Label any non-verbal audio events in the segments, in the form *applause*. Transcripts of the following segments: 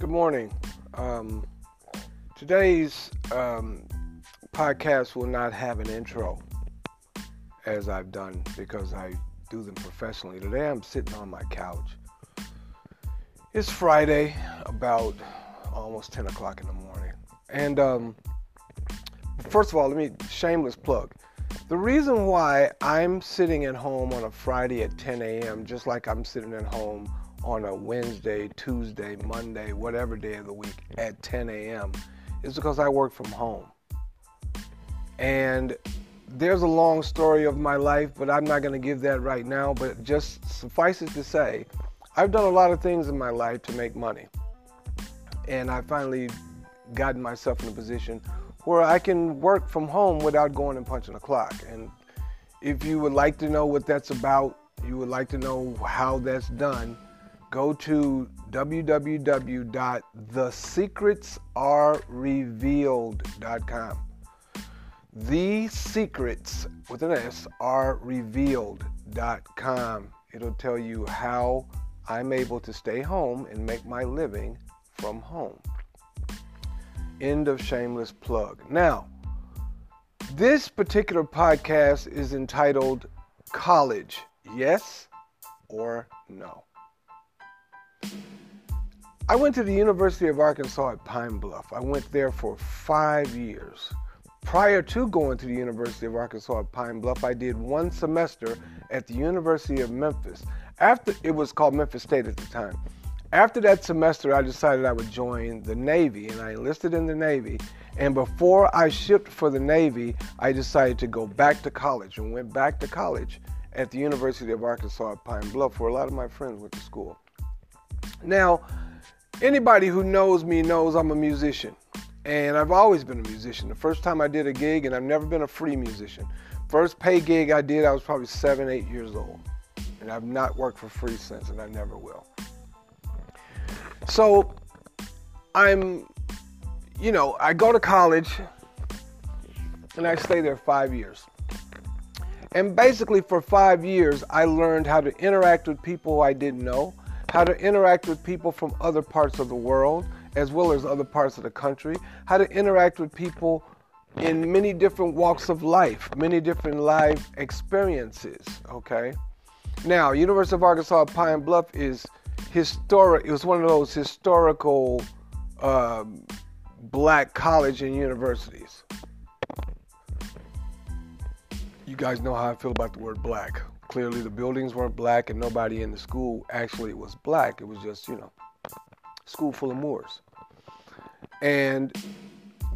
Good morning. Um, today's um, podcast will not have an intro as I've done because I do them professionally. Today I'm sitting on my couch. It's Friday, about almost 10 o'clock in the morning. And um, first of all, let me shameless plug. The reason why I'm sitting at home on a Friday at 10 a.m., just like I'm sitting at home on a Wednesday, Tuesday, Monday, whatever day of the week at 10 a.m. is because I work from home. And there's a long story of my life, but I'm not going to give that right now. But just suffice it to say, I've done a lot of things in my life to make money. And I finally gotten myself in a position where I can work from home without going and punching a clock. And if you would like to know what that's about, you would like to know how that's done, go to www.thesecretsarerevealed.com. The secrets with an S are revealed.com. It'll tell you how I'm able to stay home and make my living from home. End of shameless plug. Now, this particular podcast is entitled College Yes or No. I went to the University of Arkansas at Pine Bluff. I went there for five years. Prior to going to the University of Arkansas at Pine Bluff, I did one semester at the University of Memphis. After it was called Memphis State at the time. After that semester, I decided I would join the Navy, and I enlisted in the Navy. And before I shipped for the Navy, I decided to go back to college and went back to college at the University of Arkansas at Pine Bluff, where a lot of my friends went to school. Now, anybody who knows me knows I'm a musician. And I've always been a musician. The first time I did a gig, and I've never been a free musician. First pay gig I did, I was probably seven, eight years old. And I've not worked for free since, and I never will. So I'm, you know, I go to college and I stay there five years. And basically, for five years, I learned how to interact with people I didn't know how to interact with people from other parts of the world as well as other parts of the country, how to interact with people in many different walks of life, many different life experiences, okay? Now, University of Arkansas Pine Bluff is historic, it was one of those historical um, black college and universities. You guys know how I feel about the word black. Clearly, the buildings weren't black, and nobody in the school actually was black. It was just, you know, school full of Moors. And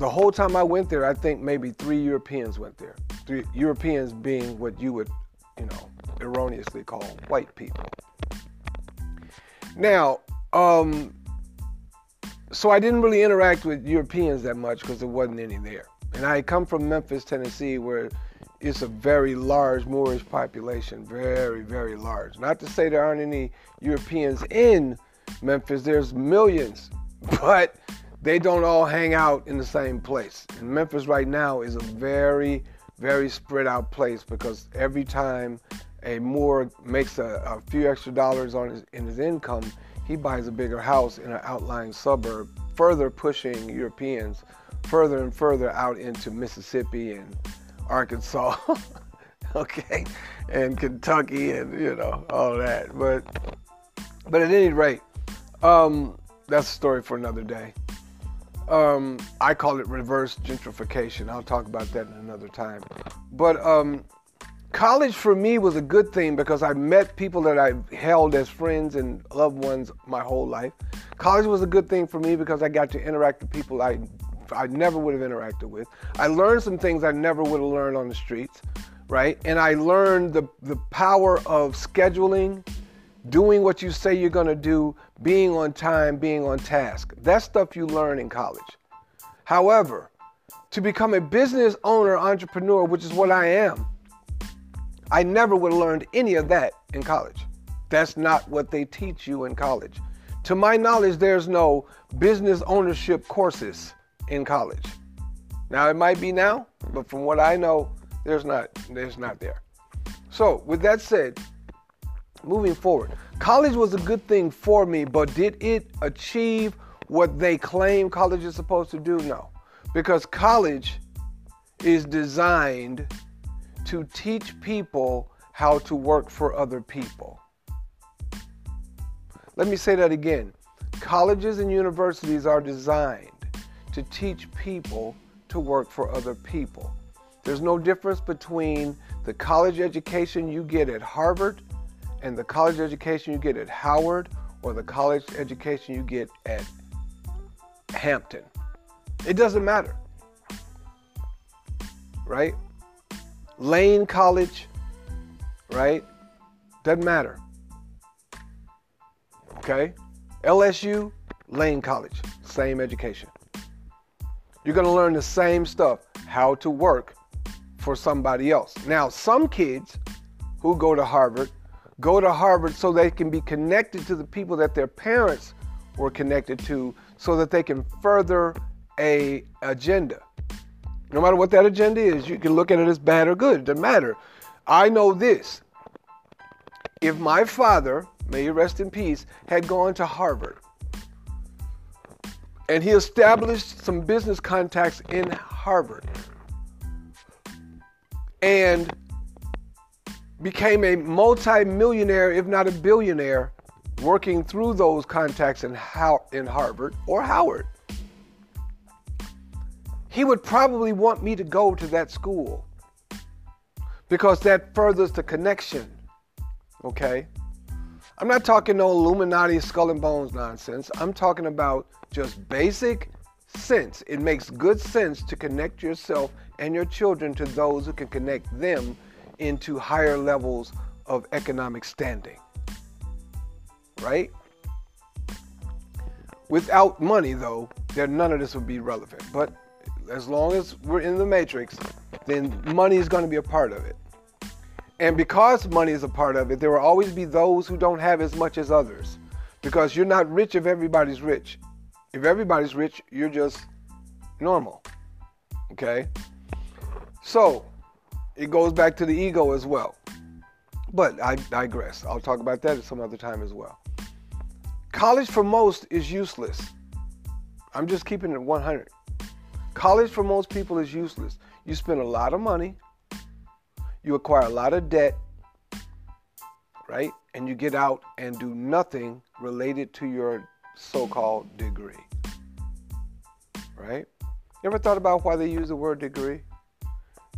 the whole time I went there, I think maybe three Europeans went there. Three Europeans being what you would, you know, erroneously call white people. Now, um, so I didn't really interact with Europeans that much because there wasn't any there. And I come from Memphis, Tennessee, where it's a very large Moorish population, very, very large. Not to say there aren't any Europeans in Memphis, there's millions, *laughs* but they don't all hang out in the same place. And Memphis right now is a very, very spread out place because every time a Moor makes a, a few extra dollars on his, in his income, he buys a bigger house in an outlying suburb, further pushing Europeans further and further out into Mississippi and Arkansas, *laughs* okay, and Kentucky, and you know all that. But but at any rate, um, that's a story for another day. Um, I call it reverse gentrification. I'll talk about that in another time. But um, college for me was a good thing because I met people that I held as friends and loved ones my whole life. College was a good thing for me because I got to interact with people I I never would have interacted with. I learned some things I never would have learned on the streets, right? And I learned the, the power of scheduling, doing what you say you're going to do, being on time, being on task. That's stuff you learn in college. However, to become a business owner, entrepreneur, which is what I am, I never would have learned any of that in college. That's not what they teach you in college. To my knowledge, there's no business ownership courses in college. Now it might be now, but from what I know, there's not there's not there. So with that said, moving forward, college was a good thing for me, but did it achieve what they claim college is supposed to do? No. Because college is designed to teach people how to work for other people. Let me say that again. Colleges and universities are designed to teach people to work for other people. There's no difference between the college education you get at Harvard and the college education you get at Howard or the college education you get at Hampton. It doesn't matter. Right? Lane College, right? Doesn't matter. Okay? LSU, Lane College, same education. You're going to learn the same stuff, how to work for somebody else. Now, some kids who go to Harvard go to Harvard so they can be connected to the people that their parents were connected to so that they can further a agenda. No matter what that agenda is, you can look at it as bad or good. It doesn't matter. I know this. If my father, may he rest in peace, had gone to Harvard and he established some business contacts in Harvard and became a multi-millionaire, if not a billionaire, working through those contacts in, How- in Harvard or Howard. He would probably want me to go to that school because that furthers the connection. Okay? I'm not talking no Illuminati skull and bones nonsense. I'm talking about just basic sense. It makes good sense to connect yourself and your children to those who can connect them into higher levels of economic standing. Right? Without money, though, then none of this would be relevant. But as long as we're in the matrix, then money is going to be a part of it. And because money is a part of it, there will always be those who don't have as much as others. Because you're not rich if everybody's rich. If everybody's rich, you're just normal. Okay? So, it goes back to the ego as well. But I digress. I'll talk about that at some other time as well. College for most is useless. I'm just keeping it 100. College for most people is useless. You spend a lot of money, you acquire a lot of debt, right? And you get out and do nothing related to your so called degree, right? You ever thought about why they use the word degree?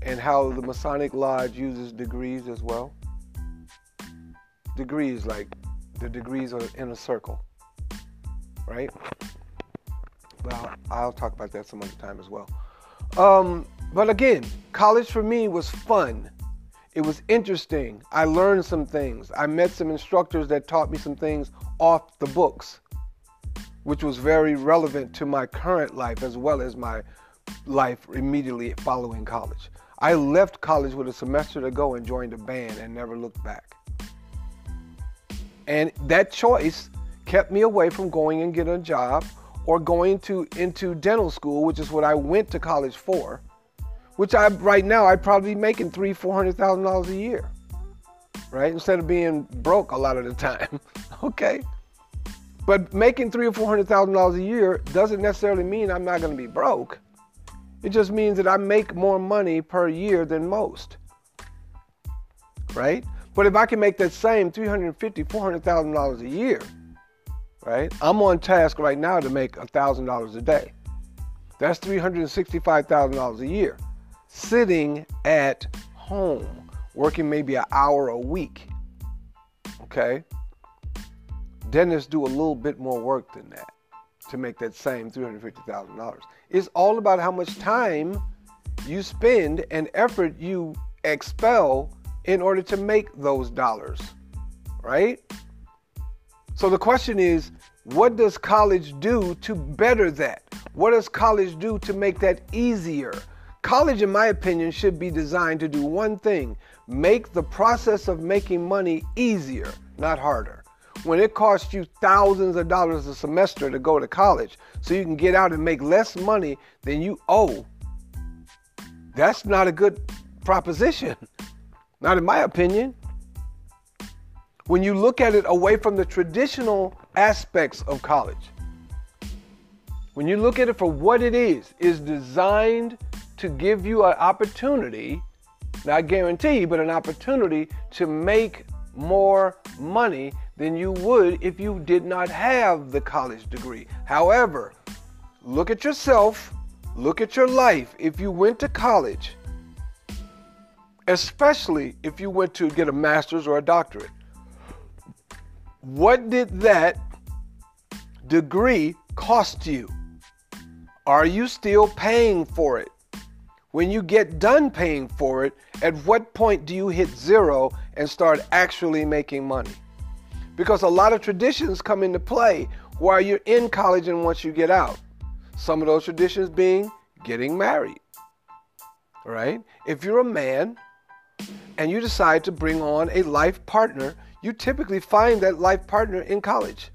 and how the Masonic Lodge uses degrees as well. Degrees, like the degrees are in a circle, right? Well, I'll talk about that some other time as well. Um, but again, college for me was fun. It was interesting. I learned some things. I met some instructors that taught me some things off the books, which was very relevant to my current life as well as my life immediately following college. I left college with a semester to go and joined a band and never looked back. And that choice kept me away from going and getting a job or going to into dental school, which is what I went to college for. Which I right now I'd probably be making three, four hundred thousand dollars a year. Right? Instead of being broke a lot of the time. *laughs* okay. But making three or four hundred thousand dollars a year doesn't necessarily mean I'm not gonna be broke. It just means that I make more money per year than most. Right? But if I can make that same $350,000, $400,000 a year, right? I'm on task right now to make $1,000 a day. That's $365,000 a year. Sitting at home, working maybe an hour a week. Okay? Dentists do a little bit more work than that to make that same $350,000. It's all about how much time you spend and effort you expel in order to make those dollars, right? So the question is, what does college do to better that? What does college do to make that easier? College, in my opinion, should be designed to do one thing make the process of making money easier, not harder when it costs you thousands of dollars a semester to go to college so you can get out and make less money than you owe, that's not a good proposition. *laughs* Not in my opinion. When you look at it away from the traditional aspects of college, when you look at it for what it is, is designed to give you an opportunity, not guarantee, but an opportunity to make more money than you would if you did not have the college degree. However, look at yourself, look at your life. If you went to college, especially if you went to get a master's or a doctorate, what did that degree cost you? Are you still paying for it? When you get done paying for it, at what point do you hit zero and start actually making money? Because a lot of traditions come into play while you're in college and once you get out. Some of those traditions being getting married. Right? If you're a man and you decide to bring on a life partner, you typically find that life partner in college.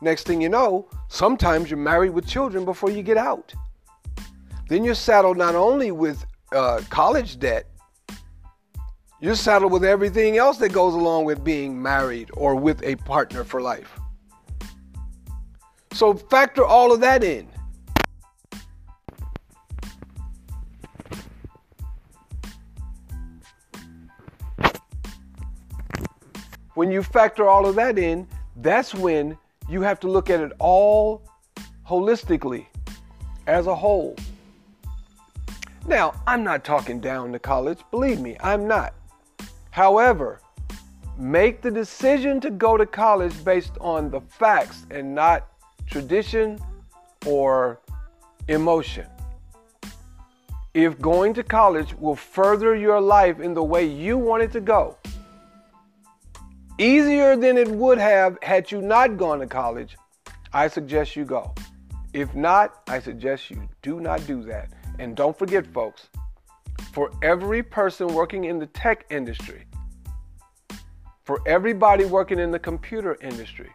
Next thing you know, sometimes you're married with children before you get out. Then you're saddled not only with uh, college debt, you're saddled with everything else that goes along with being married or with a partner for life. So factor all of that in. When you factor all of that in, that's when you have to look at it all holistically as a whole. Now, I'm not talking down to college, believe me, I'm not. However, make the decision to go to college based on the facts and not tradition or emotion. If going to college will further your life in the way you want it to go, easier than it would have had you not gone to college, I suggest you go. If not, I suggest you do not do that. And don't forget, folks, for every person working in the tech industry, for everybody working in the computer industry,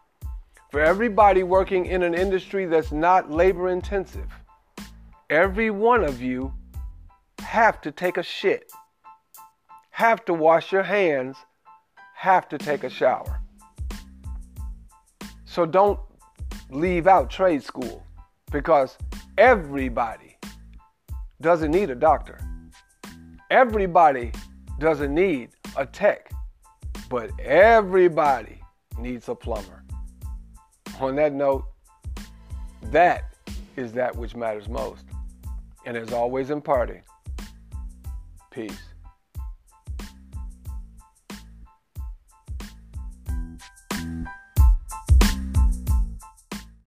for everybody working in an industry that's not labor intensive, every one of you have to take a shit, have to wash your hands have to take a shower. So don't leave out trade school because everybody doesn't need a doctor. Everybody doesn't need a tech, but everybody needs a plumber. On that note, that is that which matters most. And as always in party, peace.